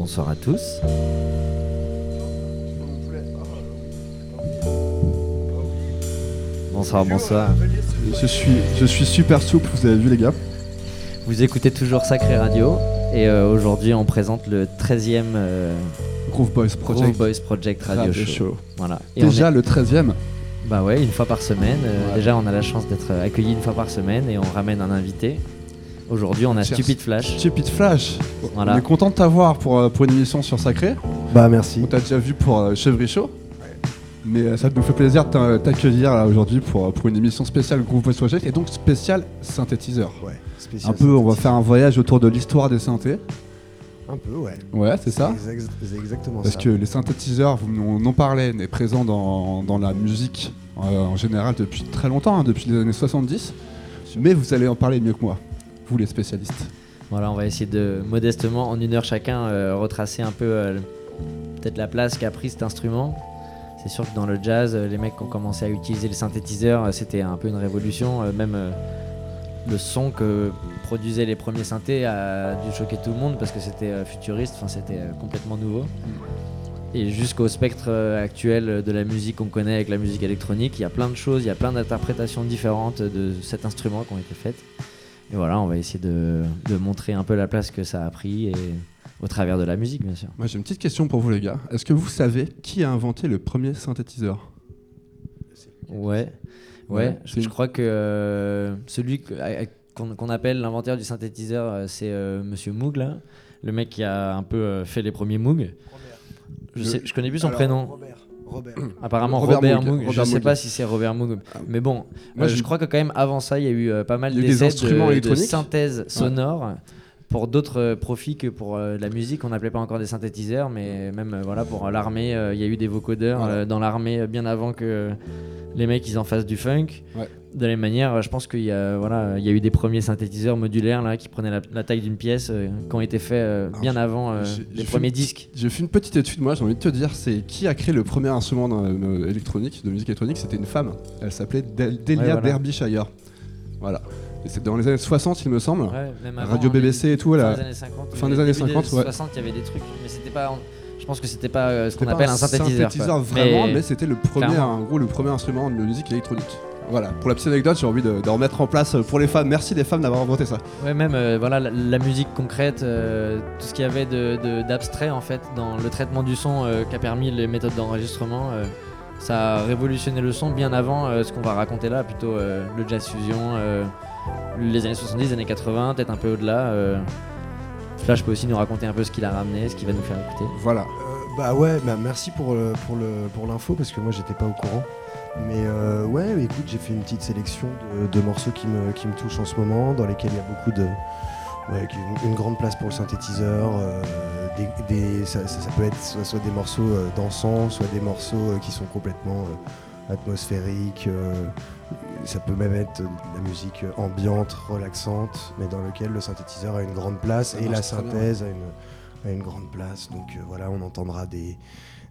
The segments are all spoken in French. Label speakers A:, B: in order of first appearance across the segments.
A: Bonsoir à tous. Bonsoir, bonsoir.
B: Je suis, je suis super souple, vous avez vu les gars
A: Vous écoutez toujours Sacré Radio et euh, aujourd'hui on présente le 13e euh,
B: Groove Boys Project.
A: Groove Boys Project Radio,
B: Radio
A: Show.
B: Show.
A: Voilà. Et
B: Déjà
A: est-
B: le 13ème.
A: Bah ouais, une fois par semaine. Euh,
B: Ouais.
A: Déjà on a la chance d'être accueilli une fois par semaine et on ramène un invité. Aujourd'hui on a
B: Cheers.
A: Stupid Flash.
B: Stupid Flash.
A: Voilà.
B: On est content de t'avoir pour, euh, pour une émission sur Sacré.
C: Bah merci.
B: On t'a déjà vu pour euh, Chevry Show. Mais euh, ça nous fait plaisir de t'a- t'accueillir là aujourd'hui pour, euh, pour une émission spéciale Groove Boys Project et donc spéciale synthétiseur.
C: Ouais, spécial
B: Un peu, on va faire un voyage autour de l'histoire des synthés.
C: Un peu, ouais.
B: Ouais, c'est ça.
C: C'est exactement
B: Parce
C: ça.
B: que les synthétiseurs, vous nous en parlez, est présent dans, dans la musique euh, en général depuis très longtemps, hein, depuis les années 70. Mais vous allez en parler mieux que moi, les spécialistes.
A: Voilà, on va essayer de modestement, en une heure chacun, euh, retracer un peu euh, peut-être la place qu'a pris cet instrument. C'est sûr que dans le jazz, euh, les mecs qui ont commencé à utiliser les synthétiseurs, euh, c'était un peu une révolution. même le son que produisaient les premiers synthés a dû choquer tout le monde parce que c'était futuriste, enfin c'était complètement nouveau. Et jusqu'au spectre actuel de la musique qu'on connaît avec la musique électronique, il y a plein de choses, il y a plein d'interprétations différentes de cet instrument qui ont été faites. Et voilà, on va essayer de, de montrer un peu la place que ça a pris et au travers de la musique, bien sûr.
B: Moi j'ai une petite question pour vous les gars. Est-ce que vous savez qui a inventé le premier synthétiseur?
A: Ouais, ouais.
B: Ouais,
A: je, crois que euh, celui qu'on appelle l'inventeur du synthétiseur, euh, c'est euh, Monsieur Moog, là. le mec qui a un peu euh, fait les premiers Moog. Je, sais, je connais plus son
C: Alors,
A: prénom.
C: Robert. Robert.
A: Apparemment
B: Robert
A: Robert,
B: Moog,
A: Moog. Je
B: Robert
A: sais
B: Moog.
A: pas si c'est Robert Moog. Mais bon,
B: Moi,
A: euh, je crois que quand même avant ça, il y a eu euh, pas mal d'essais
B: instruments
A: de, de
B: électroniques.
A: synthèse sonore pour d'autres euh, profils que pour euh, la musique. On n'appelait pas encore des synthétiseurs, mais même euh, voilà pour l'armée, il y a eu des vocodeurs
B: Voilà.
A: dans l'armée bien avant que les mecs ils en fassent du funk.
B: Ouais.
A: De la même manière, je pense qu'il y a voilà, il y a eu des premiers synthétiseurs modulaires là qui prenaient la, la taille d'une pièce, euh, qui ont été faits euh, bien avant euh, les premiers disques.
B: J'ai fait une petite étude, moi j'ai envie de te dire, c'est qui a créé le premier instrument électronique, de musique électronique C'était une femme. Elle s'appelait Del- Delia
A: Ouais, voilà.
B: Derbyshire. Voilà. C'est dans les années 60 il me semble.
A: Ouais, même avant,
B: Radio
A: hein,
B: BBC et tout,
A: fin
B: là.
A: des années 50.
B: fin des années 50, ouais.
A: 60, il y avait des trucs, mais c'était pas. Je pense que c'était pas euh, ce qu'on appelle un synthétiseur. quoi.
B: vraiment, mais, c'était le premier,
A: clairement.
B: en gros, le premier instrument de musique électronique. Voilà, pour la petite anecdote, j'ai envie de, de remettre en place euh, pour les femmes. Merci les femmes d'avoir inventé ça.
A: Ouais, même euh, voilà la, la musique concrète, euh, tout ce qu'il y avait de- de- d'abstrait en fait dans le traitement du son qui a permis les méthodes d'enregistrement. ça a révolutionné le son bien avant euh, ce qu'on va raconter là, plutôt euh, le jazz fusion, euh, les années 70, les années 80, peut-être un peu au-delà. euh. Flash peut aussi nous raconter un peu ce qu'il a ramené, ce qu'il va nous faire écouter.
B: Voilà.
C: Euh, bah ouais, bah merci pour le, pour l'info parce que moi j'étais pas au courant. Mais euh, ouais, écoute, j'ai fait une petite sélection de, morceaux qui me, qui me touchent en ce moment, dans lesquels il y a beaucoup de une, grande place pour le synthétiseur. euh, ça, peut être soit, des morceaux euh, dansants, soit des morceaux euh, qui sont complètement euh, atmosphériques. Ça peut même être de la musique ambiante, relaxante, mais dans lequel le synthétiseur a une grande place
B: Ça
C: et la
B: bien.
C: synthèse a une, a une grande place. Donc euh, voilà, on entendra des,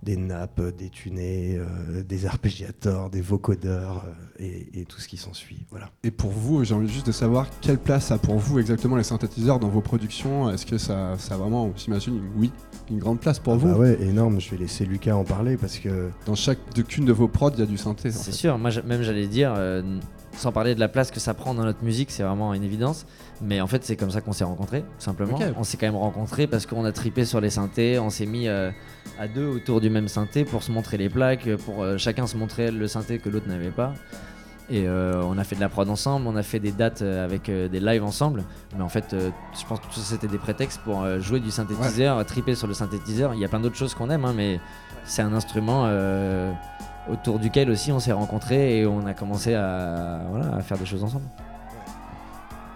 C: des nappes, des tunés, euh, des arpégiators, des vocodeurs euh, et, et tout ce qui s'ensuit. Voilà.
B: Et pour vous, j'ai envie juste de savoir quelle place a pour vous exactement les synthétiseurs dans vos productions. Est-ce que ça, ça a vraiment, j'imagine, une- oui, une grande place pour vous
C: Bah ouais, énorme. Je vais laisser Lucas en parler parce que
B: Dans chacune de vos prods, il y a du synthé.
A: C'est sûr, moi même j'allais dire, euh, sans parler de la place que ça prend dans notre musique, c'est vraiment une évidence. Mais en fait, c'est comme ça qu'on s'est rencontrés, tout simplement. On s'est quand même rencontrés parce qu'on a tripé sur les synthés, on s'est mis euh, à deux autour du même synthé pour se montrer les plaques, pour euh, chacun se montrer le synthé que l'autre n'avait pas. Et euh, on a fait de la prod ensemble, on a fait des dates avec des lives ensemble. Mais en fait, je pense que tout ça c'était des prétextes pour jouer du synthétiseur, triper sur le synthétiseur. Il y a plein d'autres choses qu'on aime, hein, mais c'est un instrument autour duquel aussi on s'est rencontrés et on a commencé à, voilà, à faire des choses ensemble.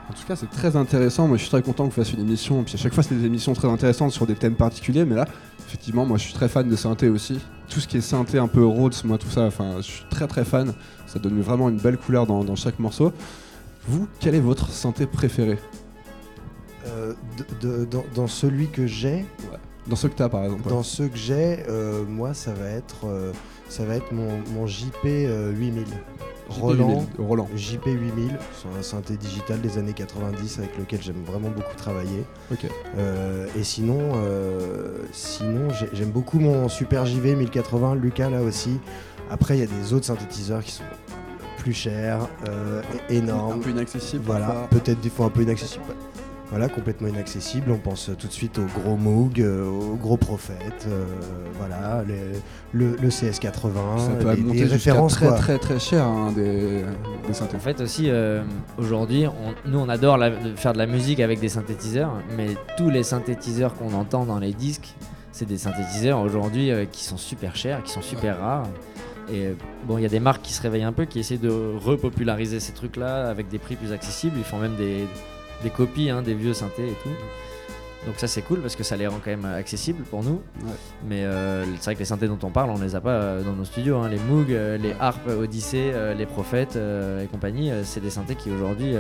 B: En tout cas, c'est très intéressant. Moi, je suis très content que vous fassiez une émission. Puis à chaque fois, c'est des émissions très intéressantes sur des thèmes particuliers. Mais là, effectivement, moi, je suis très fan de synthé aussi. Tout ce qui est synthé un peu Rhodes, moi, tout ça, enfin, je suis très très fan. Ça donne vraiment une belle couleur dans, dans chaque morceau. Vous, quel est votre synthé préféré?
C: Euh, de- de- dans, dans celui que j'ai,
B: Dans ceux que t'as, par exemple.
C: dans ceux que j'ai, euh, moi ça va être, euh, ça va être mon, mon JP euh, 8000. Roland,
B: Roland.
C: JP8000, c'est un synthé digital des années 90 avec lequel j'aime vraiment beaucoup travailler. Euh, et sinon, euh, sinon j'ai- j'aime beaucoup mon Super JV 1080, Lucas là aussi. Après, il y a des autres synthétiseurs qui sont plus chers, euh, et
B: Un
C: énormes.
B: peu inaccessible.
C: Voilà, peut-être des fois un peu inaccessible. Voilà, complètement inaccessible. On pense tout de suite au gros Moog, euh, au gros Prophète, euh, voilà, les- le, le CS80,
B: Ça peut
C: des, des références
B: très très très cher hein, des, des synthés.
A: En fait aussi, euh, aujourd'hui, on- nous on adore la- faire de la musique avec des synthétiseurs, mais tous les synthétiseurs qu'on entend dans les disques, c'est des synthétiseurs aujourd'hui euh, qui sont super chers, qui sont super rares. Et bon, il y a des marques qui se réveillent un peu, qui essaient de repopulariser ces trucs-là avec des prix plus accessibles. Ils font même des, des copies hein, des vieux synthés et tout. Donc ça c'est cool parce que ça les rend quand même accessibles pour nous.
B: Ouais.
A: Mais euh, c'est vrai que les synthés dont on parle, on les a pas euh, dans nos studios. hein. Les Moog, euh, les Harp Odyssey, les Prophètes et compagnie, c'est des synthés qui aujourd'hui,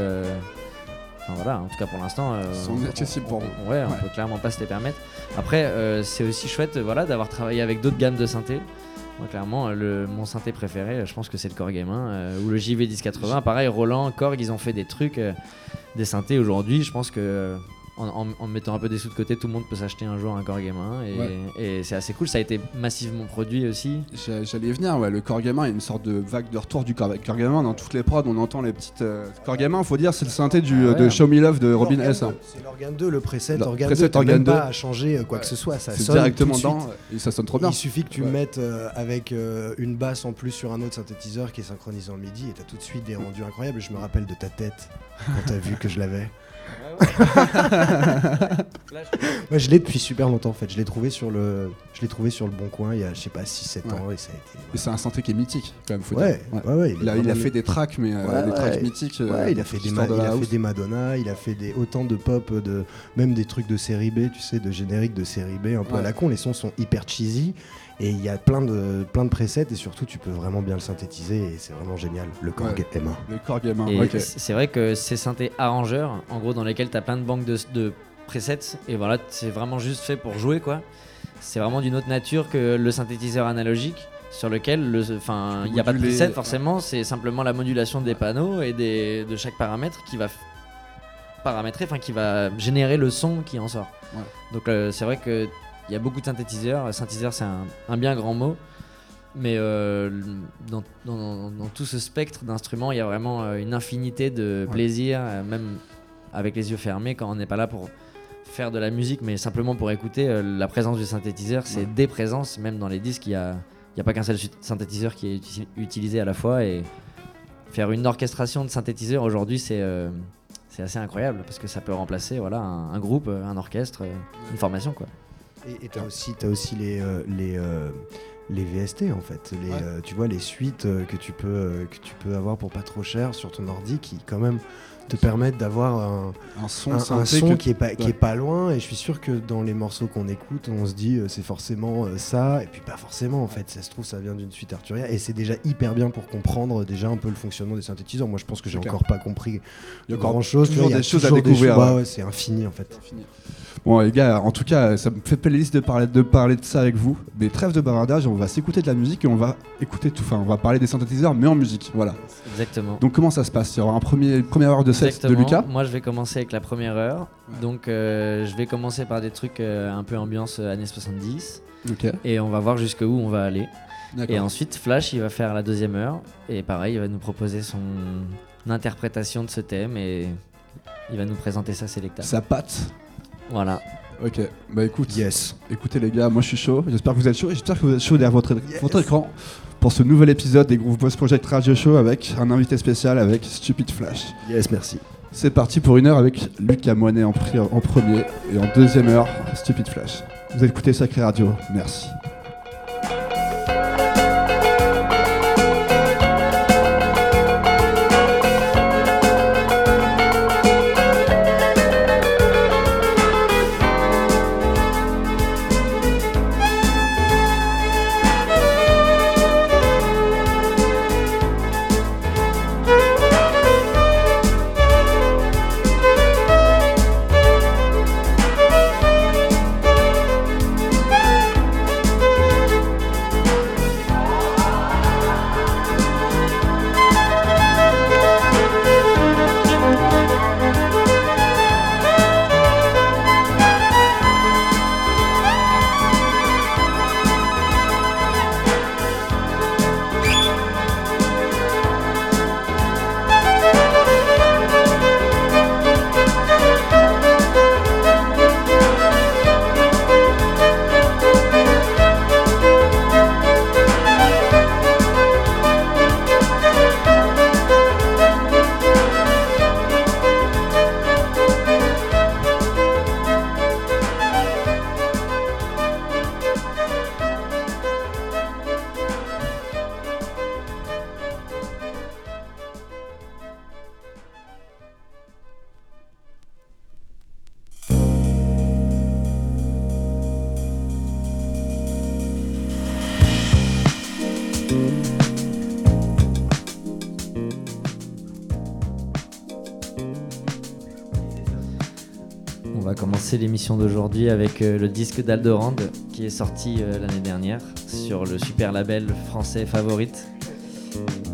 A: enfin voilà, en tout cas pour l'instant, euh,
B: Sont
A: on-
B: accessibles pour
A: on-
B: vous.
A: Ouais, on
B: Ouais.
A: peut clairement pas se les permettre. Après, euh, c'est aussi chouette, voilà, d'avoir travaillé avec d'autres gammes de synthés. Moi, clairement, le, mon synthé préféré, je pense que c'est le Korg M1 euh, ou le JV 1080. Pareil, Roland, Korg, ils ont fait des trucs, euh, des synthés aujourd'hui. Je pense que euh, en, en- en mettant un peu des sous de côté, tout le monde peut s'acheter un jour un Korg M1 et,
B: Ouais.
A: et c'est assez cool. Ça a été massivement produit aussi.
B: J'a- J'allais y venir, ouais, le corps gamin, il y a une sorte de vague de retour du corps, corps gamin. Dans toutes les prods, on entend les petites. Euh... Corps gamin, faut dire, c'est le synthé du,
A: Ah ouais.
B: de Show Me Love de Robin S. hein.
C: 2, C'est l'organe 2, le preset
B: Le
C: organe
B: preset
C: 2, t'as
B: organe
C: même
B: 2.
C: pas à changer euh, quoi que ce soit, ça
B: C'est
C: sonne
B: directement
C: tout de suite.
B: dedans et ça sonne trop bien.
C: Il suffit que tu
B: Ouais.
C: mettes euh, avec euh, une basse en plus sur un autre synthétiseur qui est synchronisé en MIDI et t'as tout de suite des rendus incroyables. Je me rappelle de ta tête quand t'as vu que je l'avais. Moi je l'ai depuis super longtemps en fait. Je l'ai trouvé sur le, je l'ai trouvé sur le bon coin il y a je sais pas 6-7
B: Ouais.
C: ans et ça a été.
B: Et c'est un synthé qui est mythique, quand même, faut
C: Ouais,
B: dire.
C: ouais, ouais,
B: Il, a, il a
C: vraiment-
B: fait des tracks, mais euh,
C: Ouais,
B: des tracks
C: ouais.
B: mythiques. euh,
C: Ouais, il a fait des,
B: histoire
C: ma-
B: de
C: il
B: la
C: a fait
B: house.
C: des Madonna, il a fait des autant de pop, de même des trucs de série B, tu sais, de générique de série B, un peu à
B: Ouais.
C: la con. Les sons sont hyper cheesy et il y a plein de plein de presets et surtout tu peux vraiment bien le synthétiser et c'est vraiment génial. Le Korg
B: Ouais.
C: M1.
B: Le ok.
A: c- c'est vrai que ces synthés arrangeurs, en gros, dans lesquels tu as plein de banques de, de presets, et voilà, c'est vraiment juste fait pour jouer, quoi. C'est vraiment d'une autre nature que le synthétiseur analogique, sur lequel le, enfin, il n'y a pas de preset
B: ouais.
A: forcément, c'est simplement la modulation des panneaux et des, de chaque paramètre qui va paramétrer, enfin, qui va générer le son qui en sort.
B: Ouais.
A: Donc euh, c'est vrai que il y a beaucoup de synthétiseurs. Synthétiseur, c'est un, un bien grand mot. Mais euh, dans, dans- dans tout ce spectre d'instruments, il y a vraiment euh, une infinité de
C: Ouais.
A: plaisir, euh, même avec les yeux fermés, quand on n'est pas là pour faire de la musique, mais simplement pour écouter. la présence du synthétiseur, c'est
B: Ouais.
A: des présences. Même dans les disques, il n'y a, il y a pas qu'un seul synthétiseur qui est uti- utilisé à la fois. Et faire une orchestration de synthétiseurs aujourd'hui, c'est euh, c'est assez incroyable parce que ça peut remplacer voilà, un, un groupe, un orchestre, une formation. Quoi.
C: Et tu as aussi, t'as aussi les, euh, les, euh, les VST en fait. Les,
B: Ouais.
C: euh, tu vois, les suites que, tu peux, que tu peux avoir pour pas trop cher sur ton ordi qui, quand même, te permettent d'avoir un,
B: Un son
C: un, son
B: que-
C: qui, est pas, qui est pas loin. Et je suis sûr que dans les morceaux qu'on écoute, on se dit c'est forcément ça. Et puis pas forcément en fait. Ça se trouve, ça vient d'une suite arthurienne. Et c'est déjà hyper bien pour comprendre déjà un peu le fonctionnement des synthétiseurs. Moi, je pense que j'ai encore pas compris
B: Il y a encore
C: grand chose.
B: toujours des choses à découvrir, ouais,
C: c'est infini en fait.
B: Bon les gars, en tout cas, ça me fait plaisir de parler de parler de ça avec vous. Mais trêve de bavardage, on va s'écouter de la musique et on va écouter tout. Enfin, on va parler des synthétiseurs, mais en musique. Voilà.
A: Exactement.
B: Donc comment ça se passe? Il y aura un premier première heure de set de. Lucas?
A: Moi, je vais commencer avec la première heure.
B: Ouais.
A: Donc, euh, je vais commencer par des trucs euh, un peu ambiance euh, années 70.
B: Ok.
A: Et on va voir jusqu'où on va aller. Et ensuite, Flash, il va faire la deuxième heure. Et pareil, il va nous proposer son interprétation de ce thème. Et il va nous présenter sa sélecta.
B: Ça patte.
A: Voilà.
B: Ok. Bah écoute.
C: Yes.
B: Écoutez les gars, moi je suis chaud. J'espère que vous êtes chaud. et J'espère que vous êtes chaud derrière votre, votre écran pour ce nouvel épisode des Groove Boss Project Radio Show avec un invité spécial avec Stupid Flash.
C: Yes, merci.
B: C'est parti pour une heure avec Lucas Moinet en, pri- en premier et en deuxième heure Stupid Flash. Vous écoutez Sacré Radio. Merci.
D: D'aujourd'hui avec euh, le disque d'Aldorand qui est sorti euh, l'année dernière sur le super label français Favorite.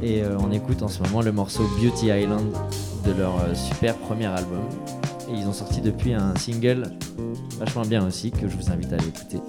D: Et euh, on écoute en ce moment le morceau Beauty Island de leur super premier album. Et ils ont sorti depuis un single vachement bien aussi que je vous invite à aller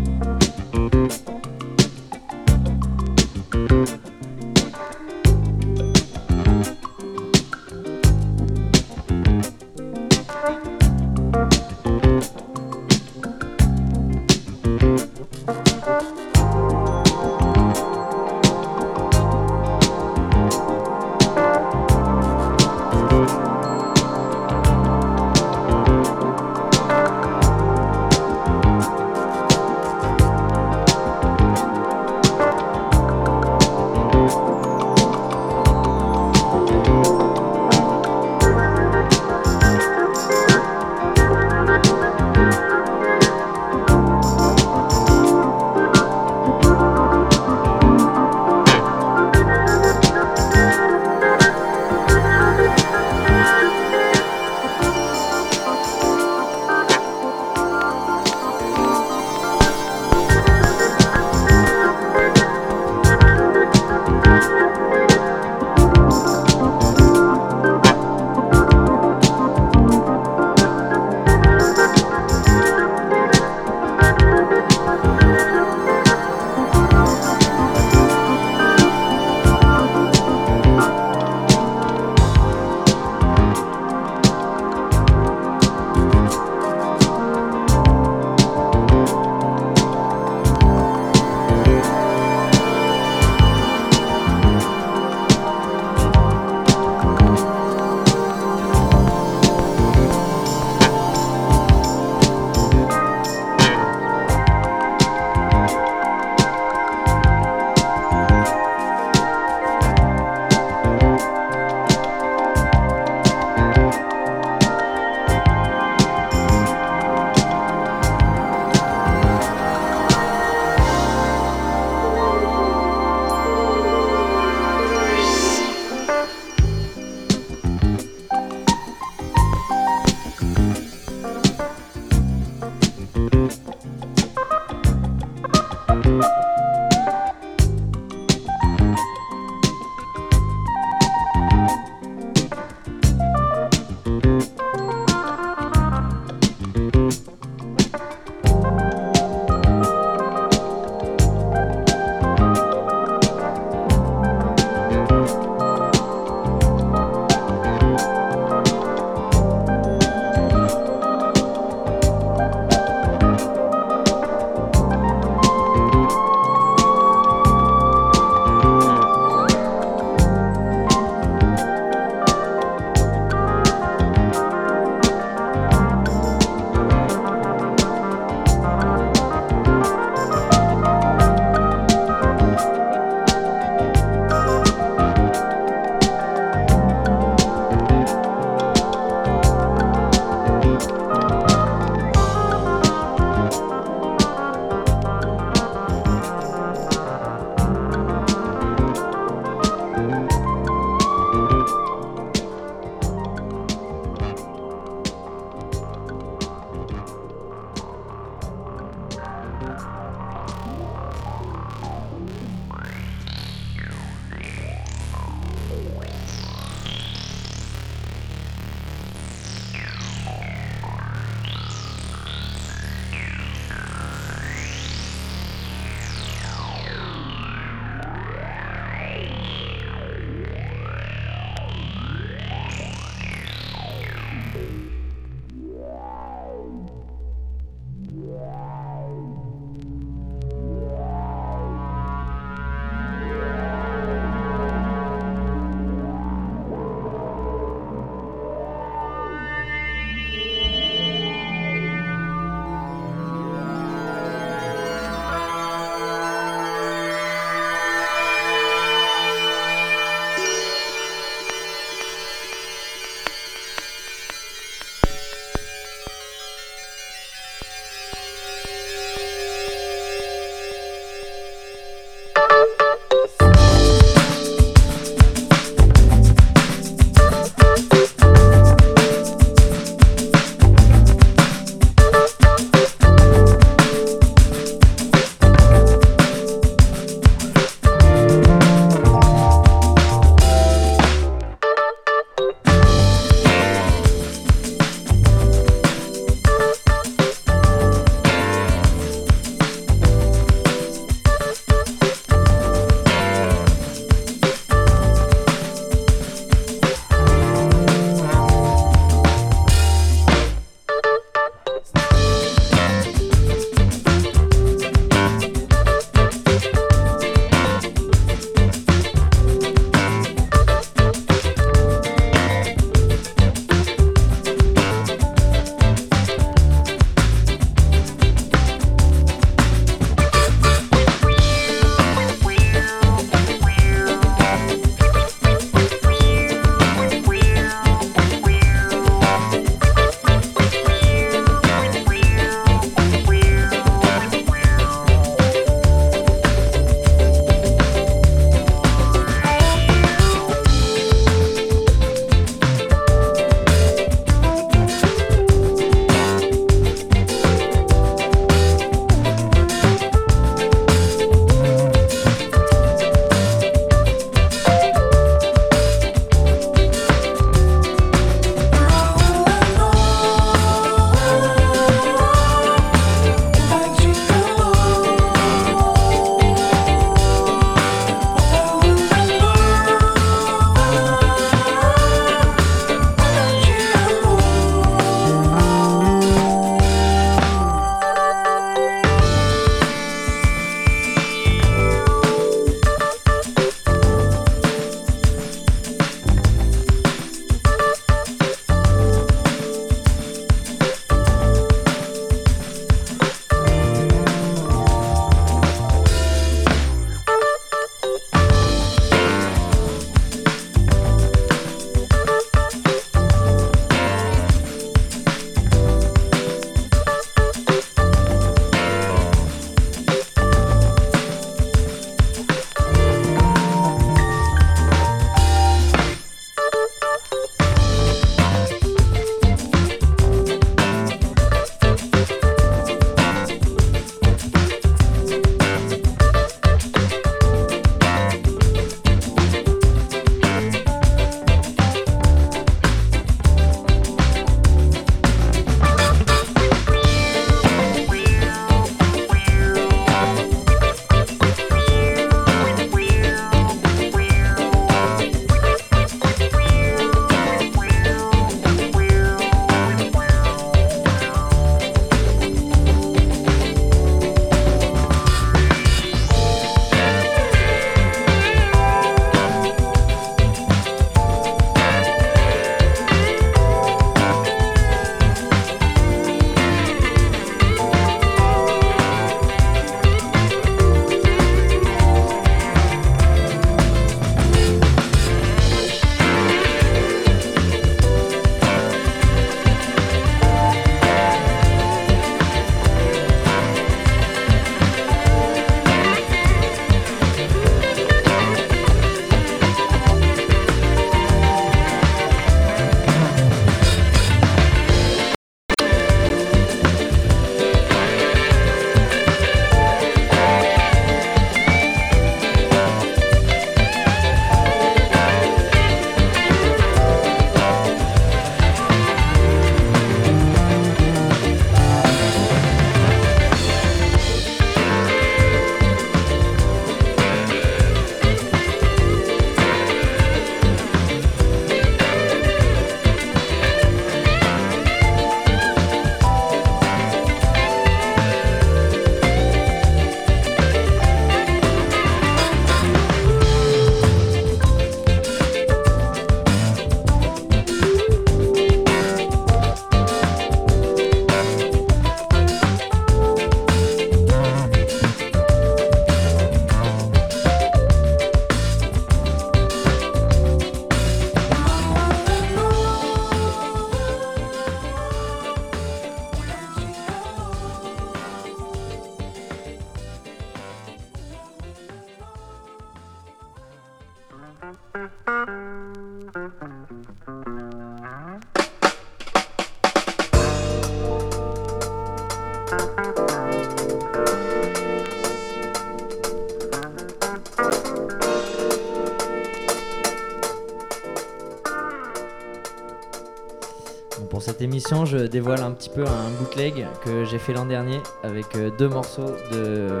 E: je
A: dévoile un petit peu un bootleg que j'ai fait l'an dernier avec euh, deux morceaux de euh,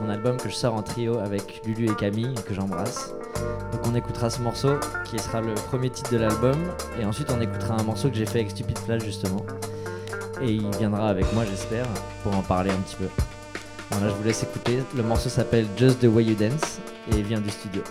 A: mon album que je sors en trio avec Lulu et Camille que j'embrasse. Donc on écoutera ce morceau qui sera le premier titre de l'album et ensuite on écoutera un morceau que j'ai fait avec Stupid Flash justement. Et il viendra avec moi j'espère pour en parler un petit peu. Voilà, je vous laisse écouter. Le morceau s'appelle Just the Way You Dance et vient du studio.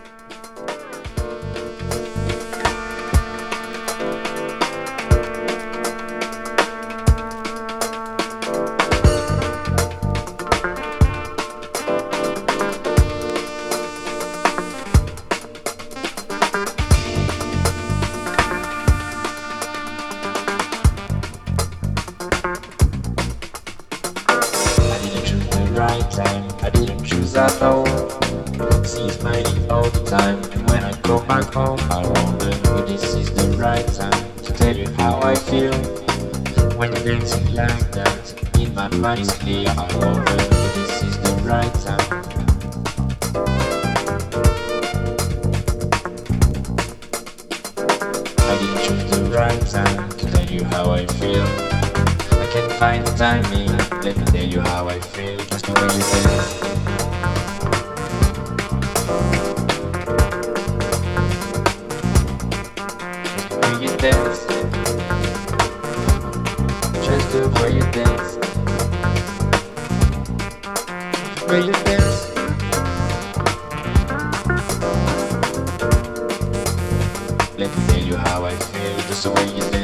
F: Just the way you dance. Way you dance. Let me tell you how I feel. Just the way you dance.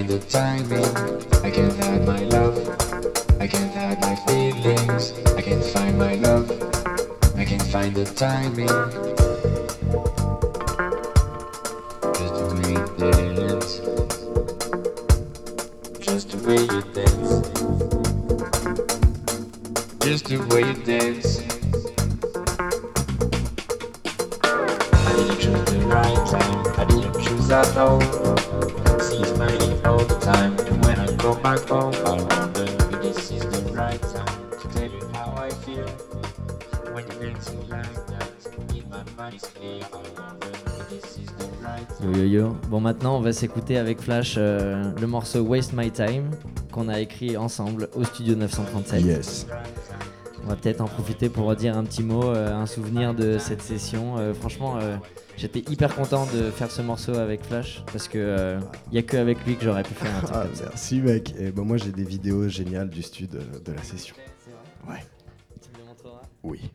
F: find the timing. I can't hide my love. I can't hide my feelings. I can't find my love. I can't find the timing. Va s'écouter avec Flash euh, le morceau Waste My Time qu'on a écrit ensemble au studio 937.
C: Yes.
F: On va peut-être en profiter pour redire un petit mot, euh, un souvenir de cette session. Euh, franchement, euh, j'étais hyper content de faire ce morceau avec Flash parce que il y a que avec lui que j'aurais pu faire un truc
C: Ah,
F: comme ça.
C: merci mec. Et ben moi j'ai des vidéos géniales du stud de, de la session. Ouais.
F: Tu me le montreras?
C: Oui.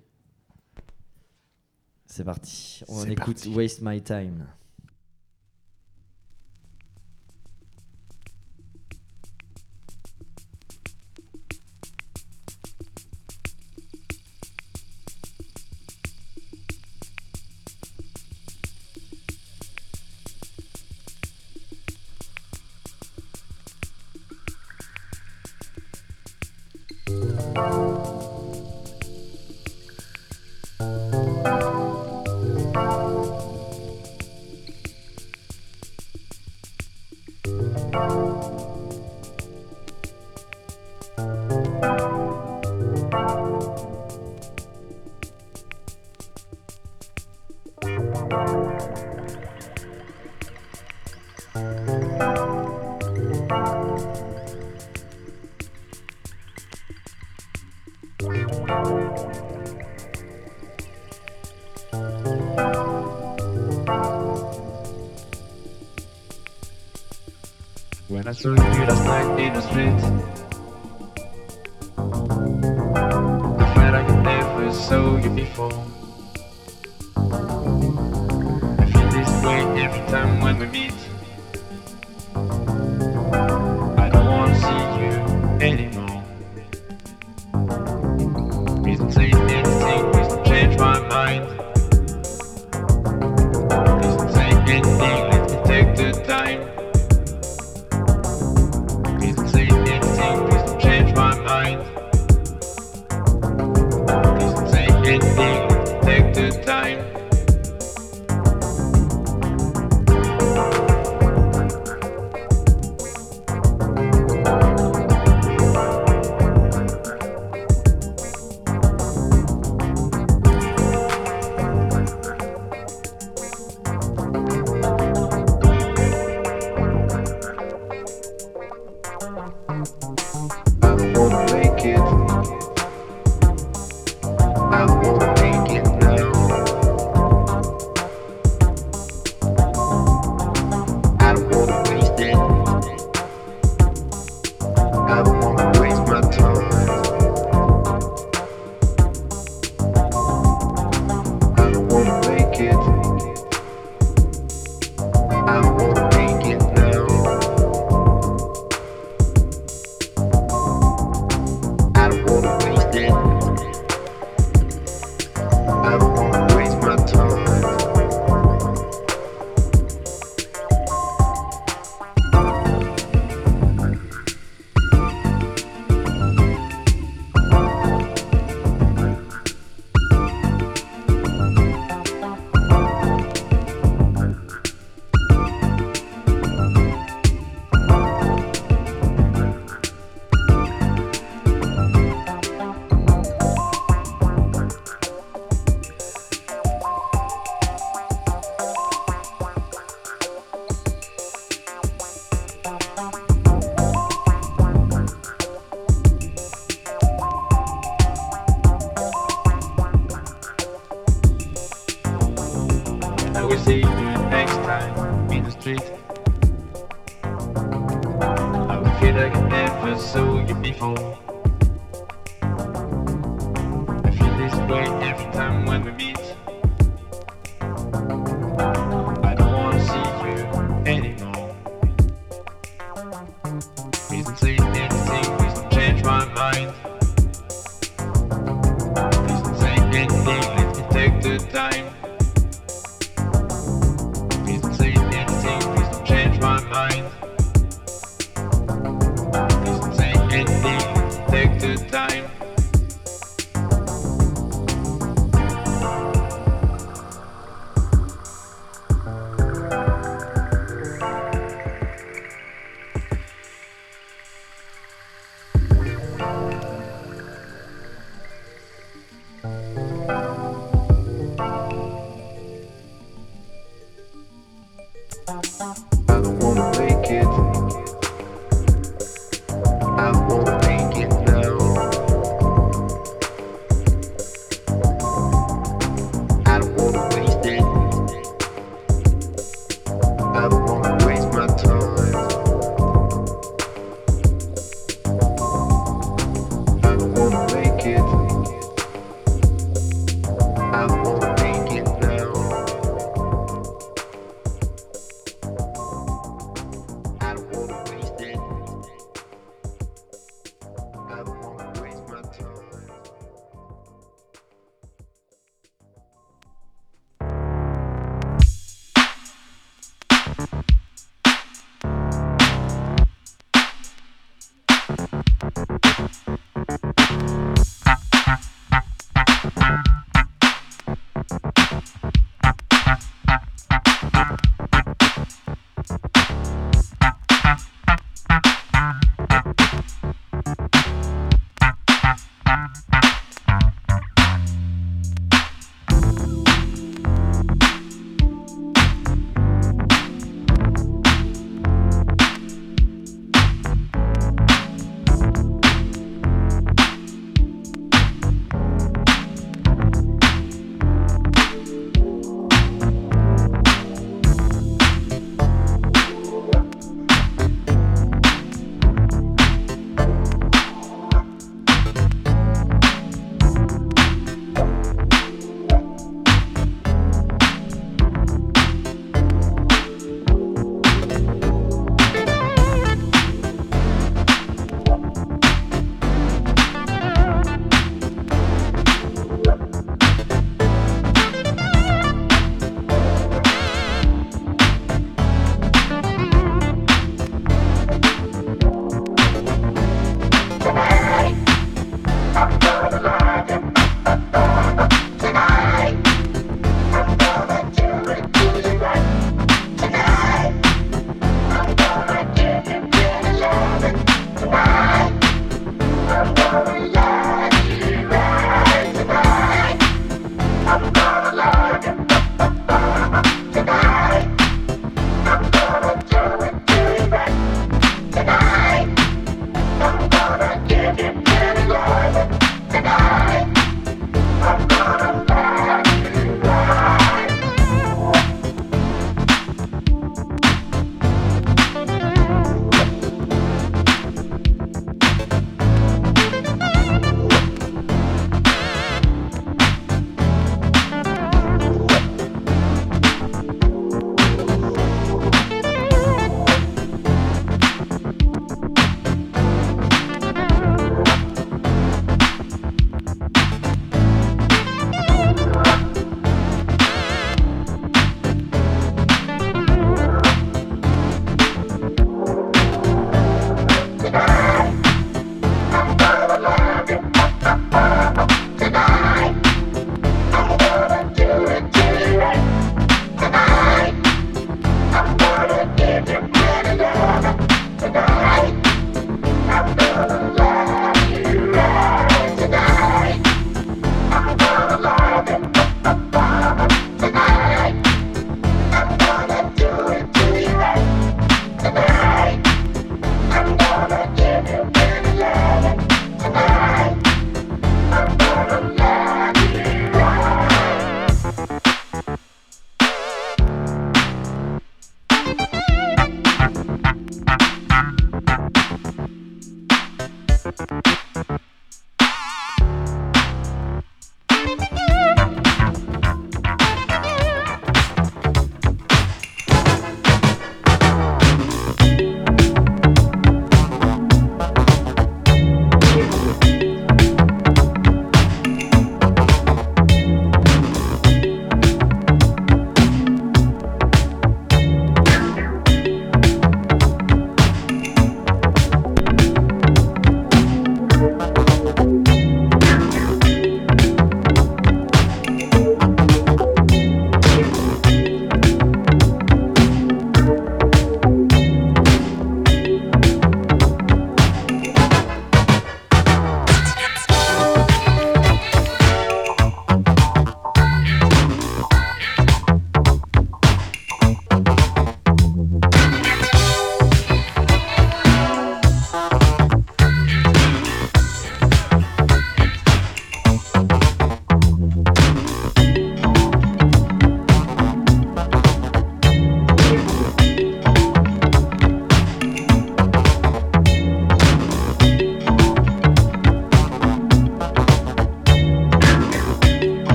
F: C'est parti. On écoute
C: parti.
F: Waste My Time.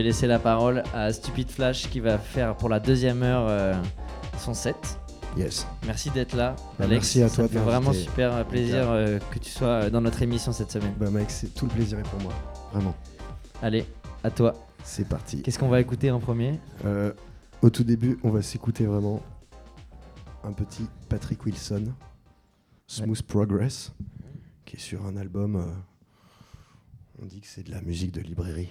A: Vais laisser la parole à Stupid Flash qui va faire pour la deuxième heure euh, son set.
C: Yes.
A: Merci d'être là.
C: Bah,
A: Alex,
C: merci à
A: ça
C: toi de
A: fait vraiment super plaisir euh, que tu sois euh, dans notre émission cette semaine.
C: Bah mec, c'est tout le plaisir est pour moi. Vraiment.
A: Allez, à toi.
C: C'est parti.
A: Qu'est-ce qu'on va écouter en premier?
C: Euh, au tout début, on va s'écouter vraiment un petit Patrick Wilson, Smooth Progress, qui est sur un album. euh, on dit que c'est de la musique de librairie.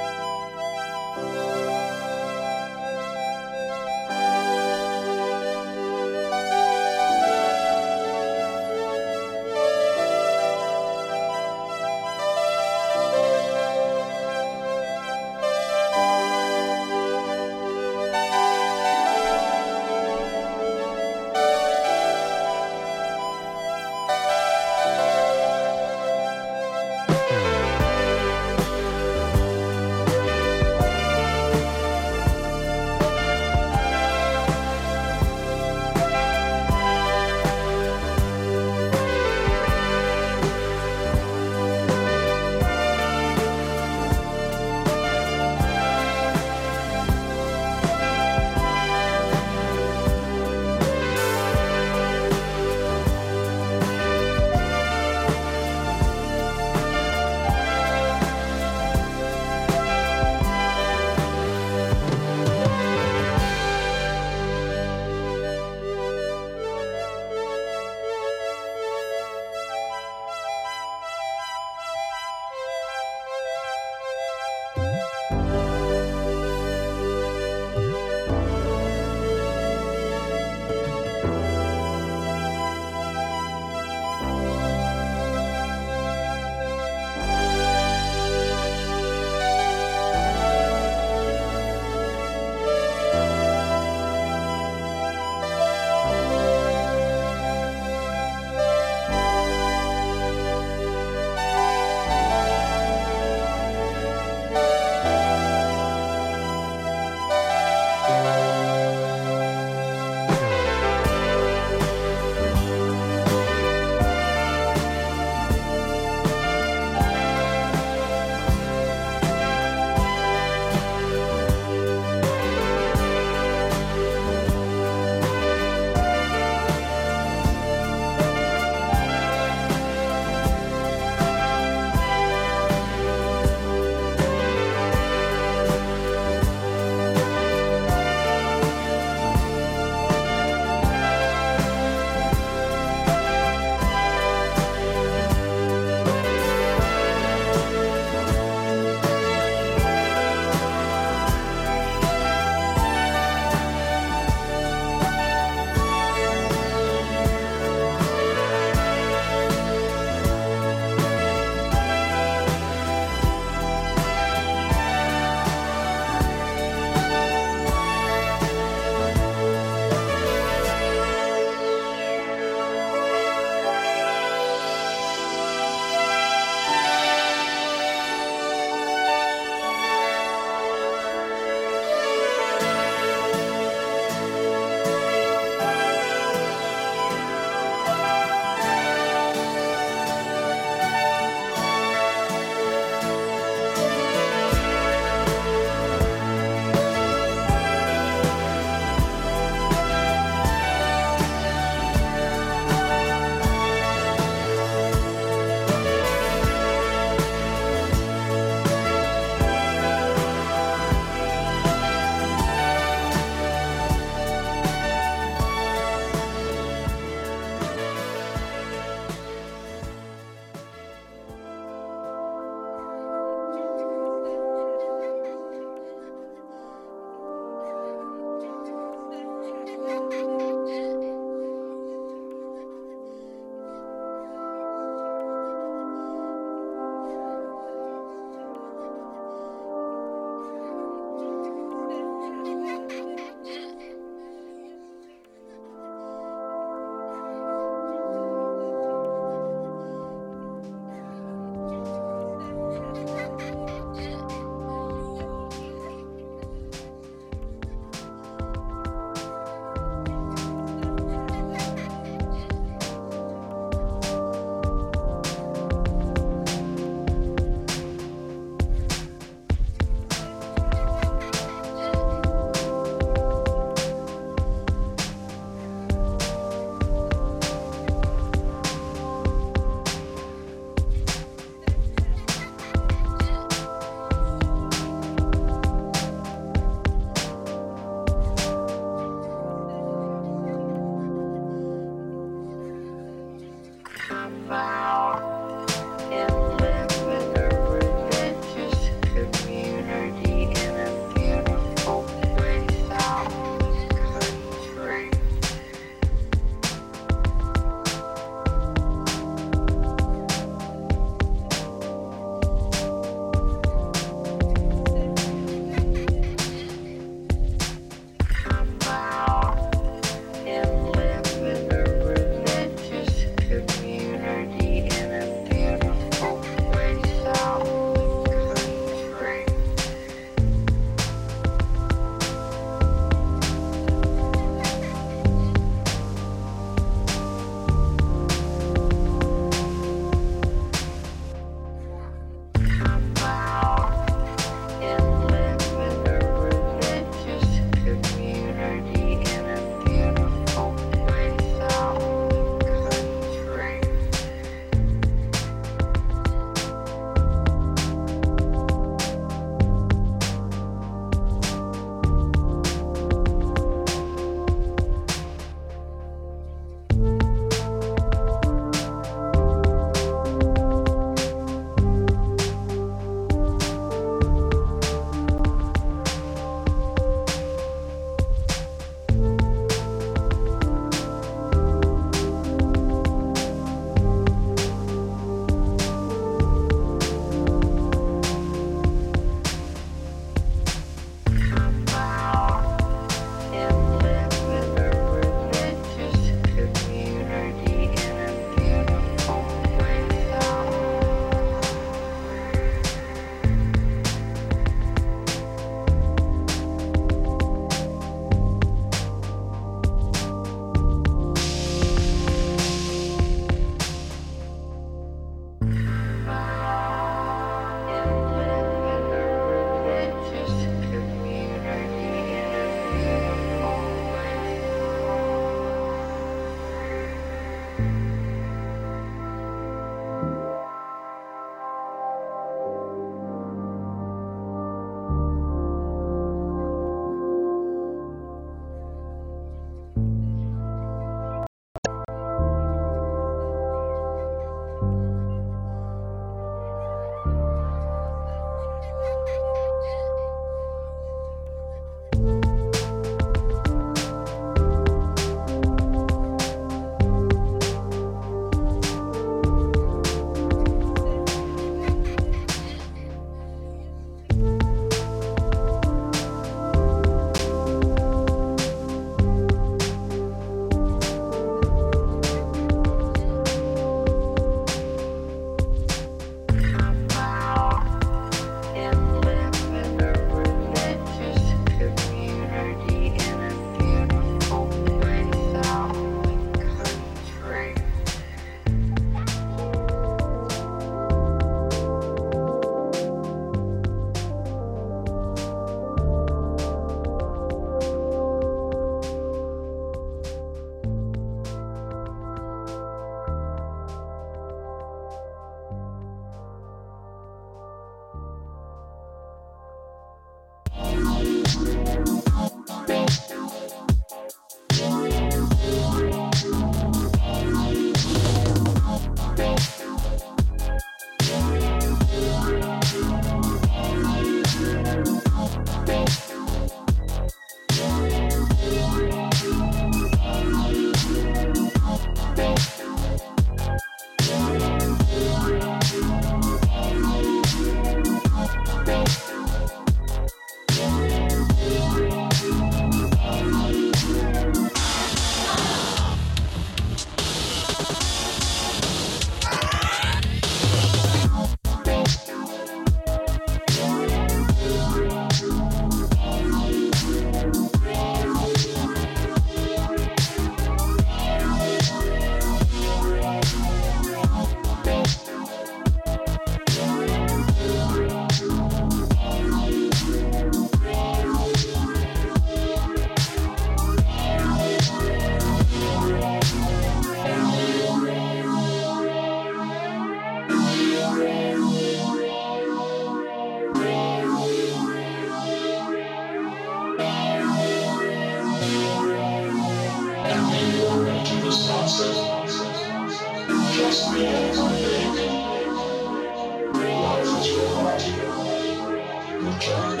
G: Oh.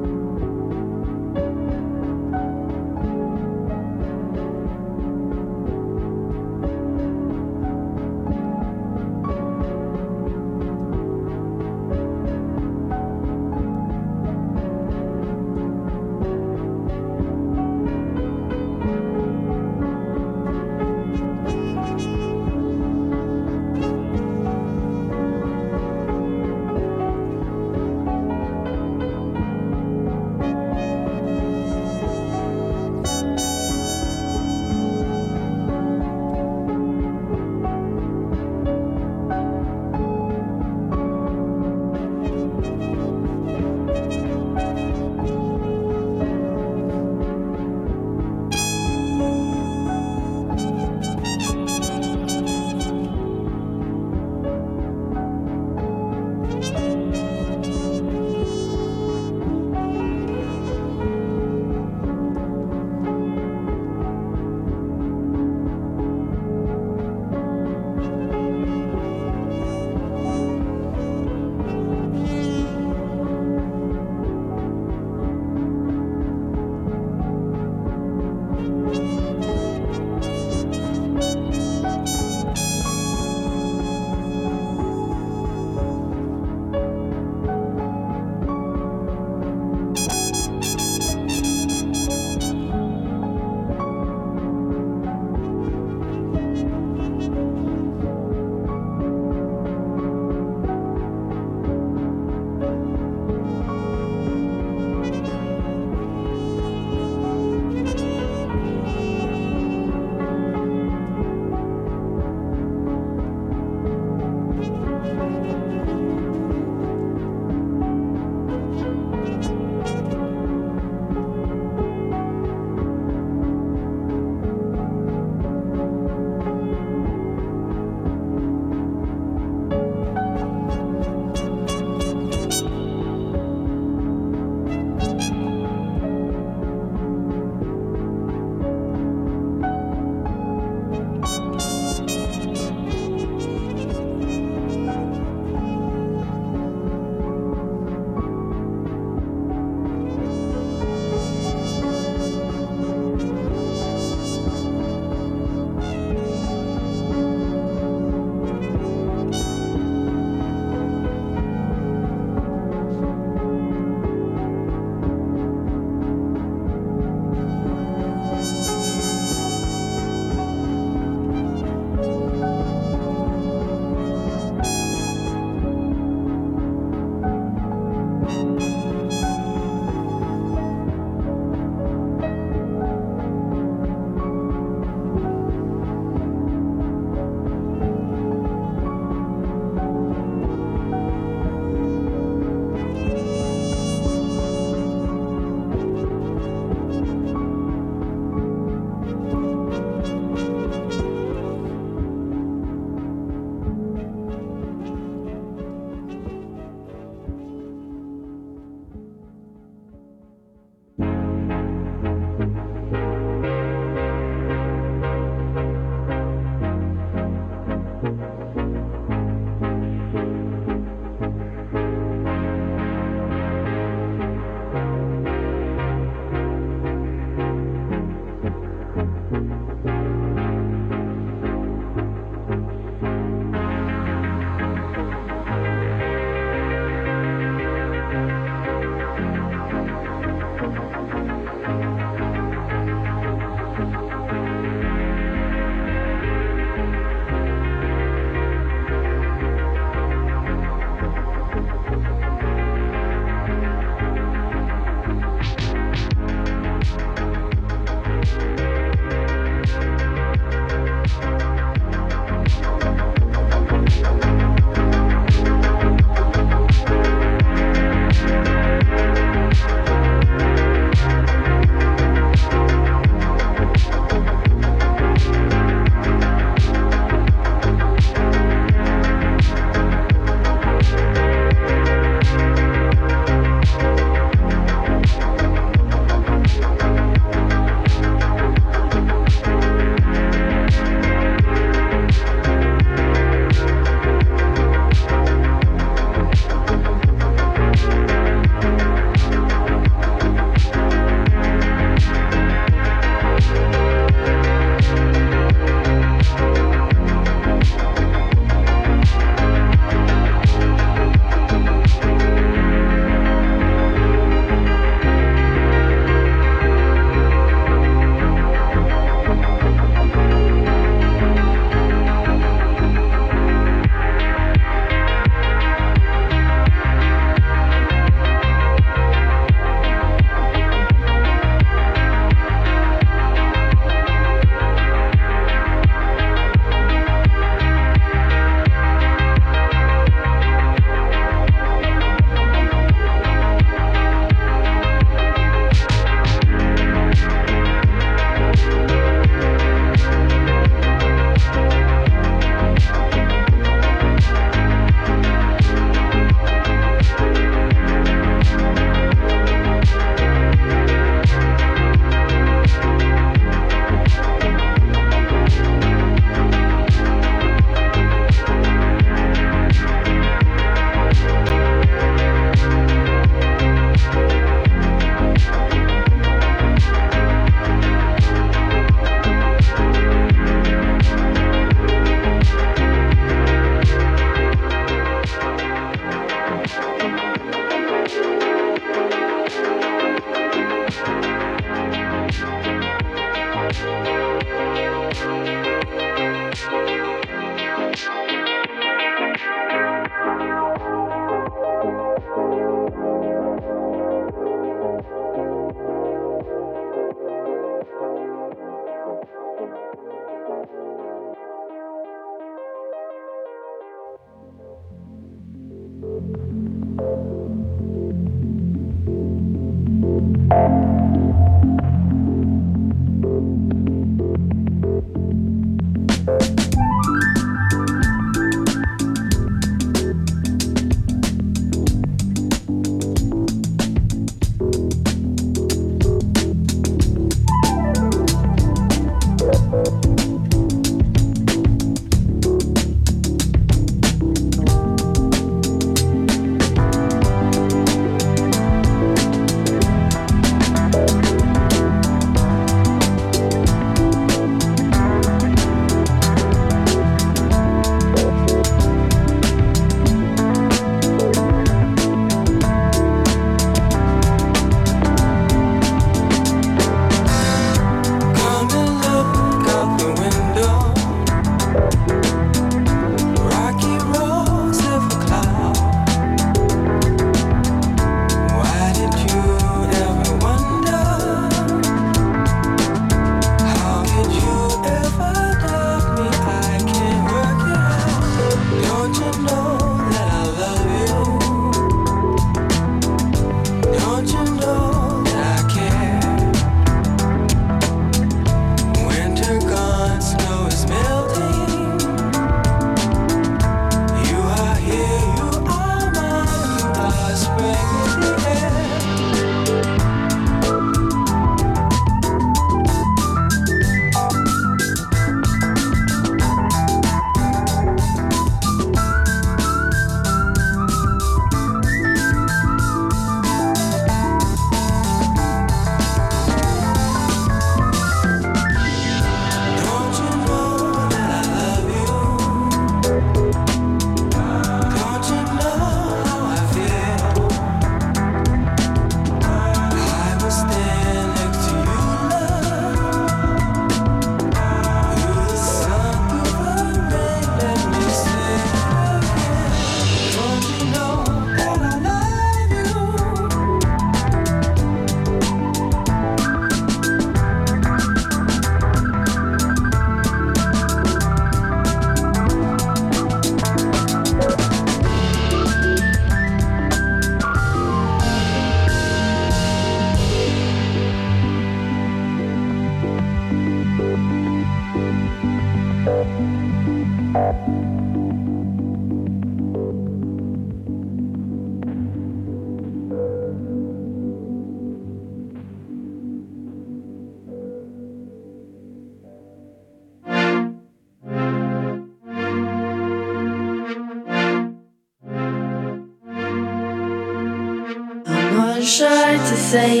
G: Say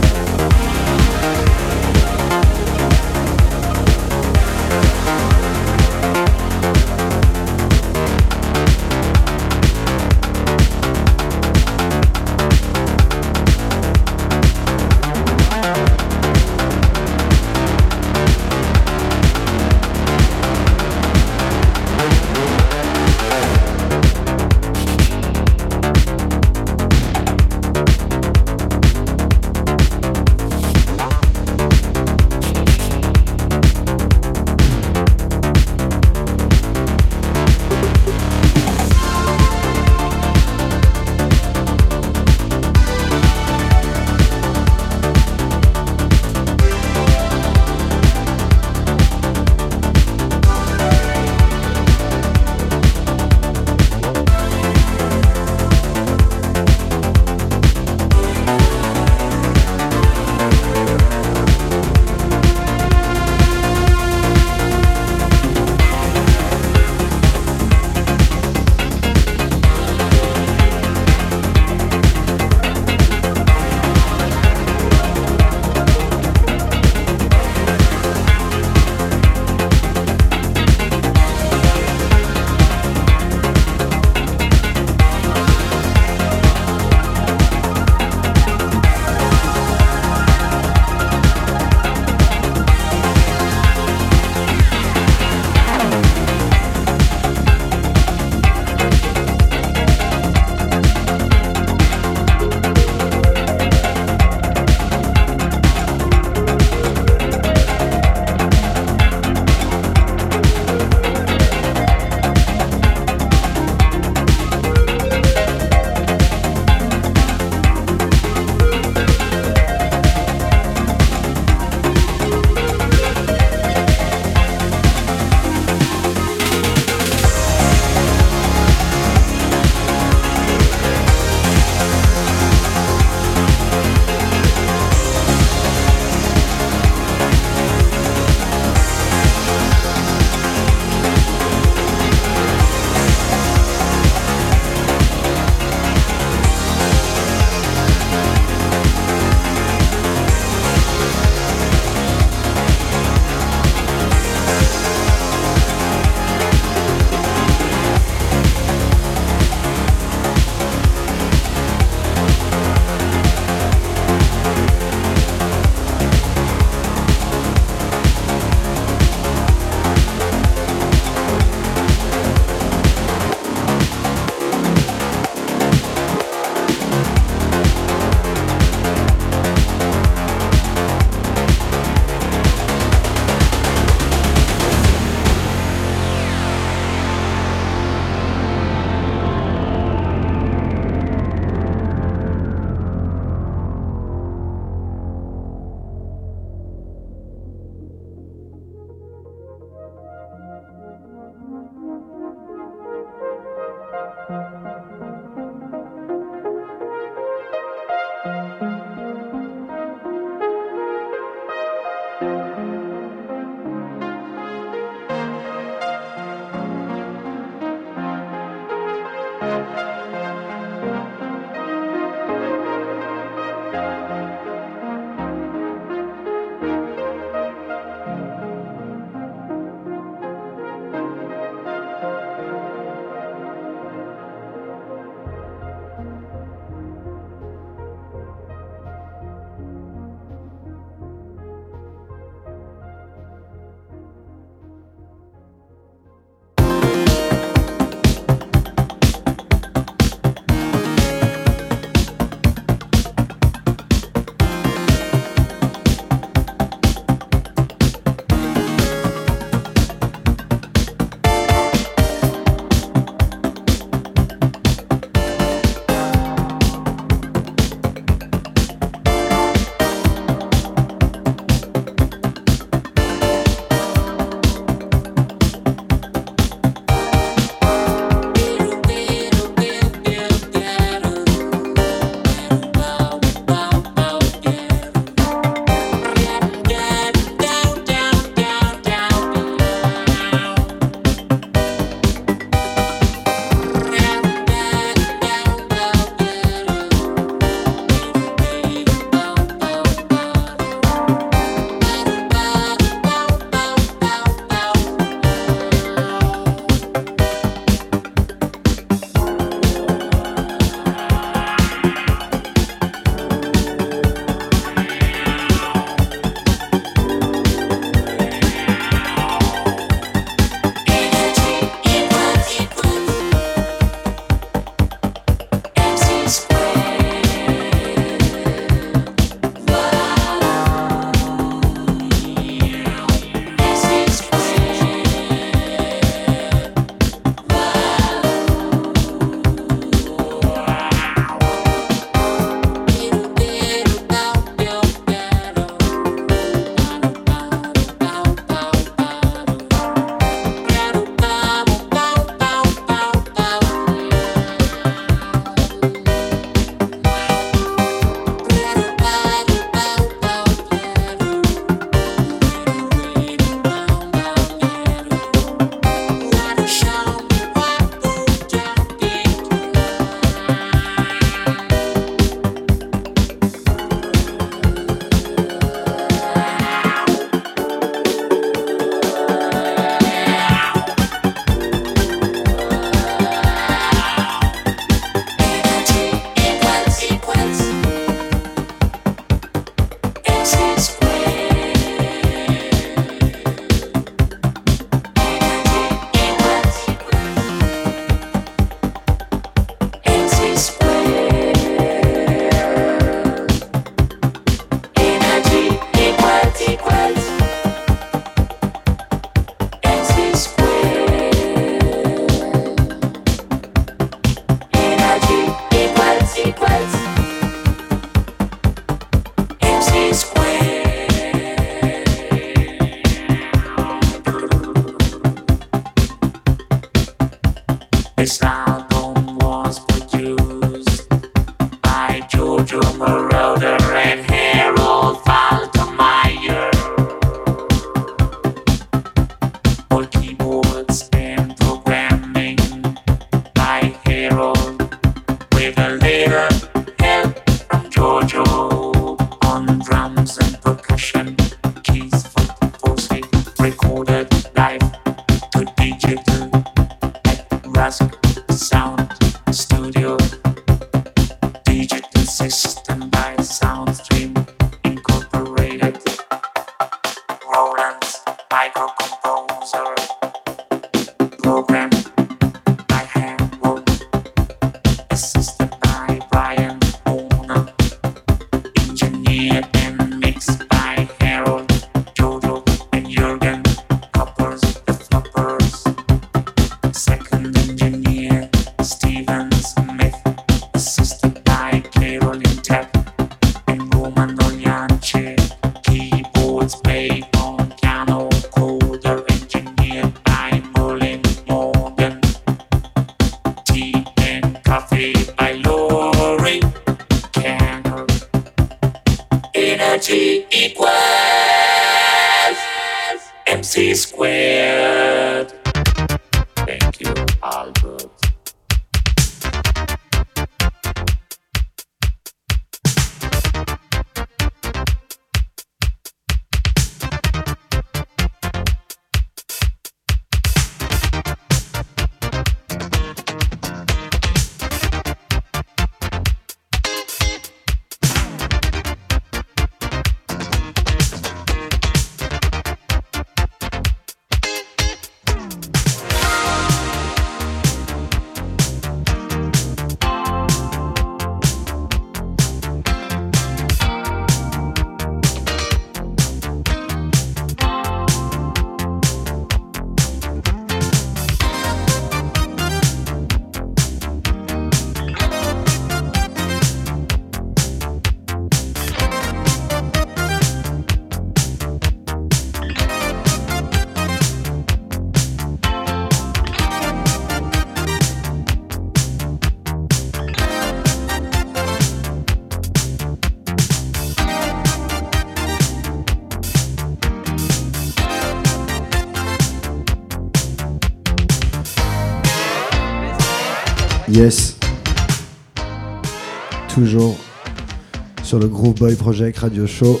C: le Groove Boy Project Radio Show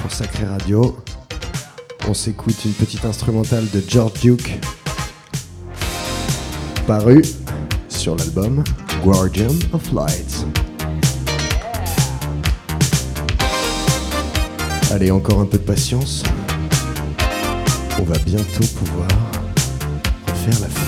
C: pour Radio. On s'écoute une petite instrumentale de George Duke paru sur l'album Guardian of Light. Allez, encore un peu de patience. On va bientôt pouvoir refaire la fête.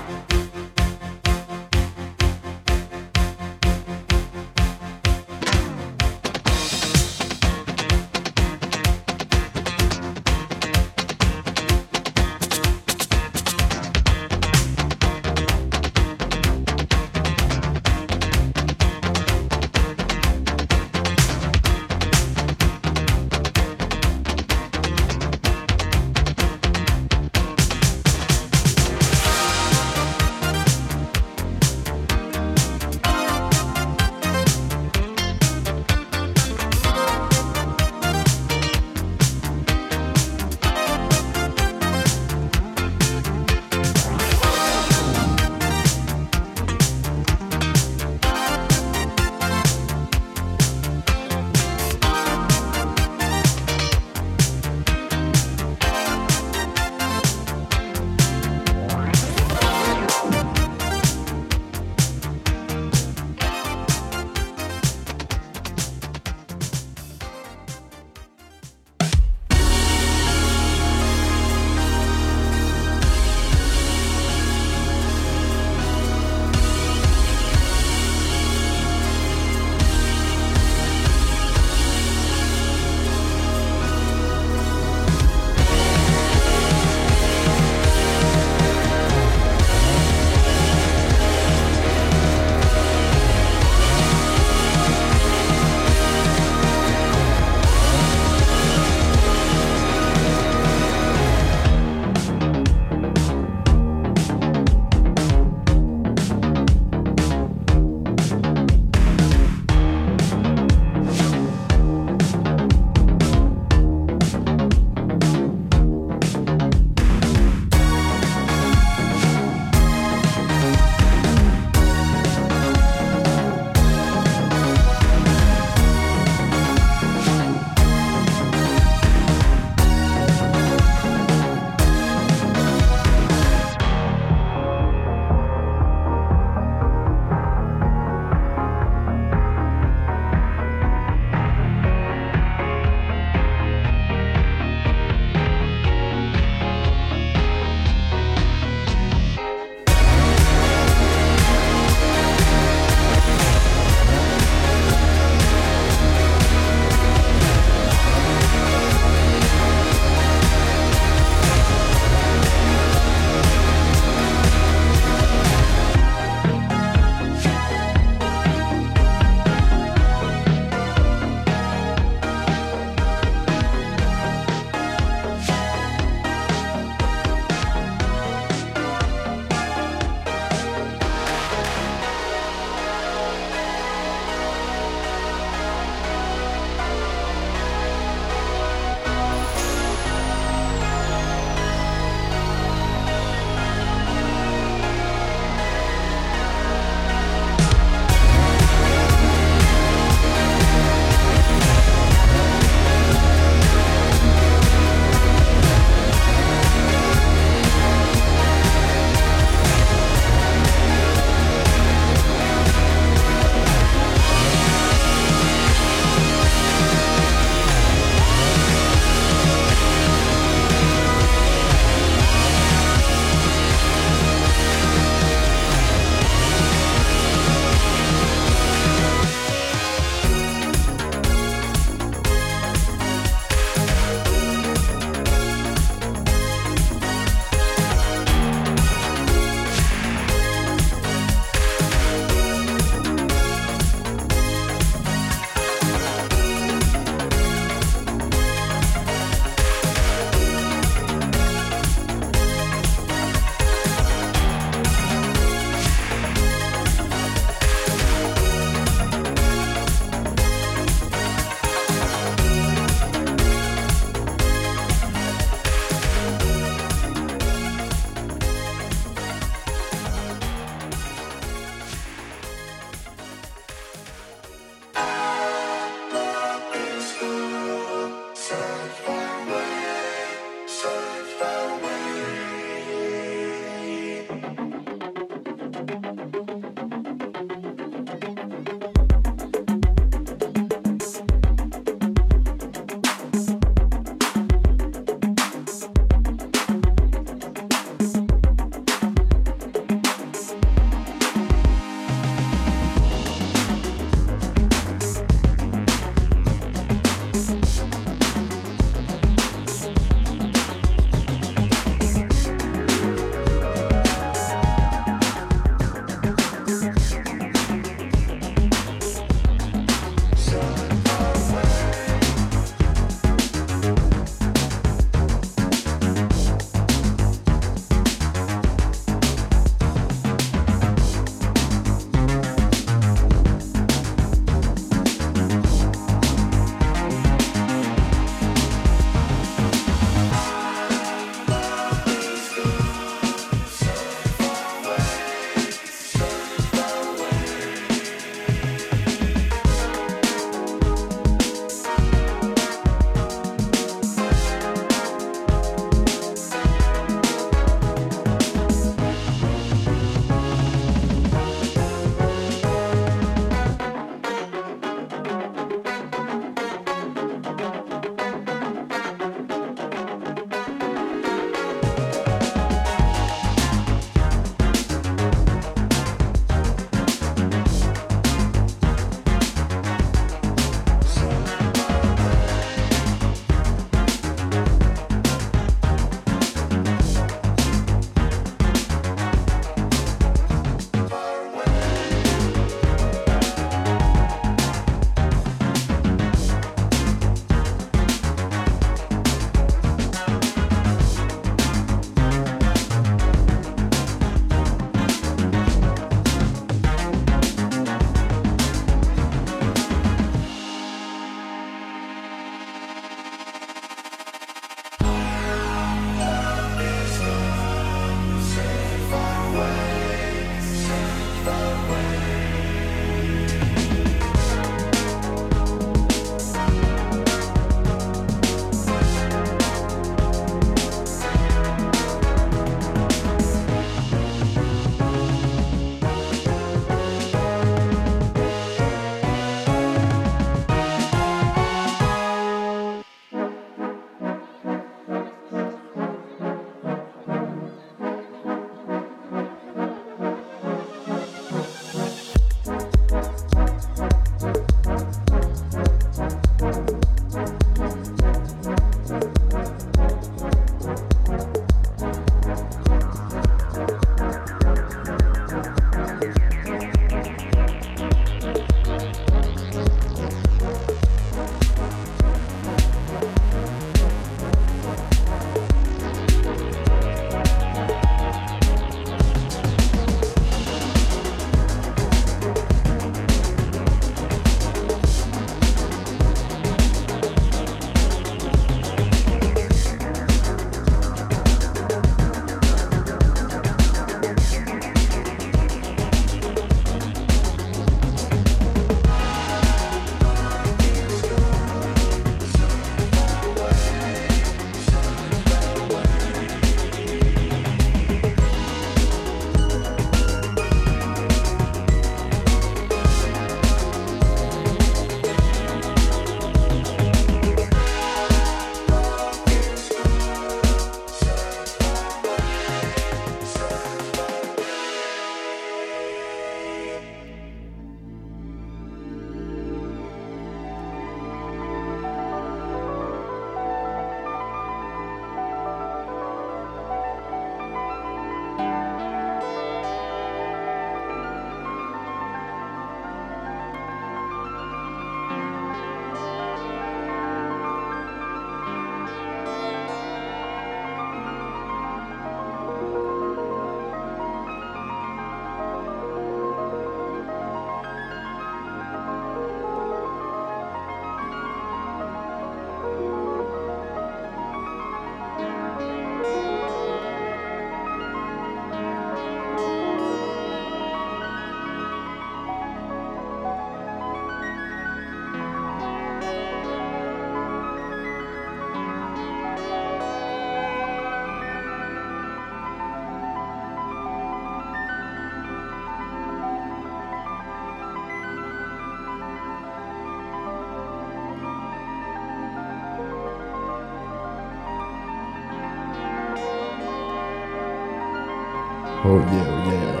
B: Oh yeah, oh yeah.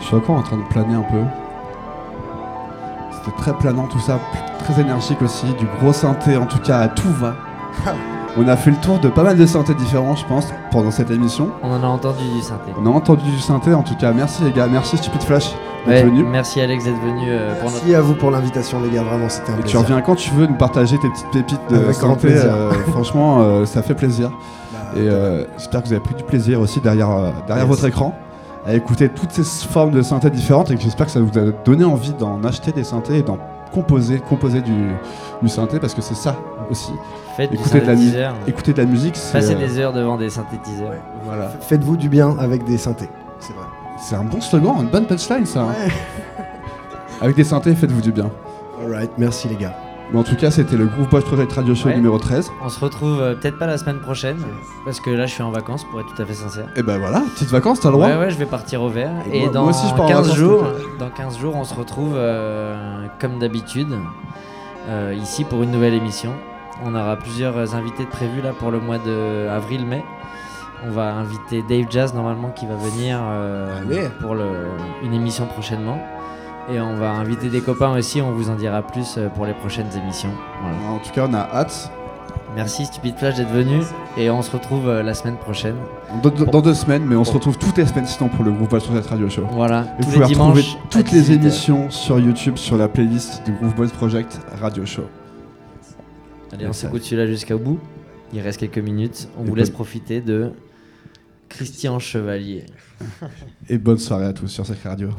B: Je suis encore en train de planer un peu. C'était très planant tout ça, très énergique aussi, du gros synthé en tout cas à tout va. On a fait le tour de pas mal de synthés différents je pense pendant cette émission.
A: On en a entendu du synthé.
B: On a entendu du synthé en tout cas, merci les gars, merci Stupid Flash d'être
A: Ouais,
B: venu.
A: merci Alex d'être venu euh, pour notre.
C: Merci à vous pour l'invitation, les gars. Vraiment, c'était un
B: Et tu
C: plaisir.
B: reviens quand tu veux nous partager tes petites pépites de
C: Avec grand
B: synthé,
C: plaisir.
B: euh, franchement euh, ça fait plaisir. Et euh, j'espère que vous avez pris du plaisir aussi derrière, euh, derrière
C: Yes.
B: votre écran à écouter toutes ces formes de synthé différentes et que j'espère que ça vous a donné envie d'en acheter des synthés et d'en composer, composer du, du synthé parce que c'est ça aussi.
A: Faites du
B: Écoutez de, la mu-
A: synthétiseur.
B: écouter de la musique, c'est
A: Passez
B: euh,
A: des heures devant des synthétiseurs.
C: Ouais.
B: voilà.
C: Faites-vous du bien avec des synthés. C'est vrai.
B: c'est un bon slogan, une bonne punchline ça. hein. Avec des synthés, faites-vous du bien.
C: Alright, merci les gars.
B: Mais en tout cas, c'était le Groove Boys Project Radio Show
A: Ouais.
B: numéro 13.
A: On se retrouve euh, peut-être pas la semaine prochaine, parce que là je suis en vacances pour être tout à fait sincère.
B: Et ben voilà, petites vacances, t'as le droit.
A: Ouais, ouais, je vais partir au vert.
B: Et
A: Et,
B: moi-
A: dans,
B: moi aussi, je pars en
A: 15
B: vacances,
A: jours, dans 15 jours, on se retrouve euh, comme d'habitude euh, ici pour une nouvelle émission. On aura plusieurs invités de prévus là pour le mois de avril-mai. On va inviter Dave Jazz normalement qui va venir pour le, une émission prochainement. Et on va inviter des copains aussi, on vous en dira plus euh, pour les prochaines émissions. Voilà.
B: En tout cas, on a hâte.
A: Merci Stupid Flash d'être venu et on se retrouve euh, la semaine prochaine.
B: Dans, deux semaines, mais on se retrouve toutes les semaines sinon pour le Groove Boys Project Radio Show.
A: Voilà,
B: Et
A: tous
B: vous pouvez
A: les
B: retrouver
A: dimanches. à
B: toutes les
A: 18 heures.
B: émissions sur YouTube sur la playlist du Groove Boys Project Radio Show.
A: Allez, on s'écoute celui-là jusqu'au bout. Il reste quelques minutes. On vous laisse profiter de Christian Chevalier.
B: Et bonne soirée à tous sur cette radio.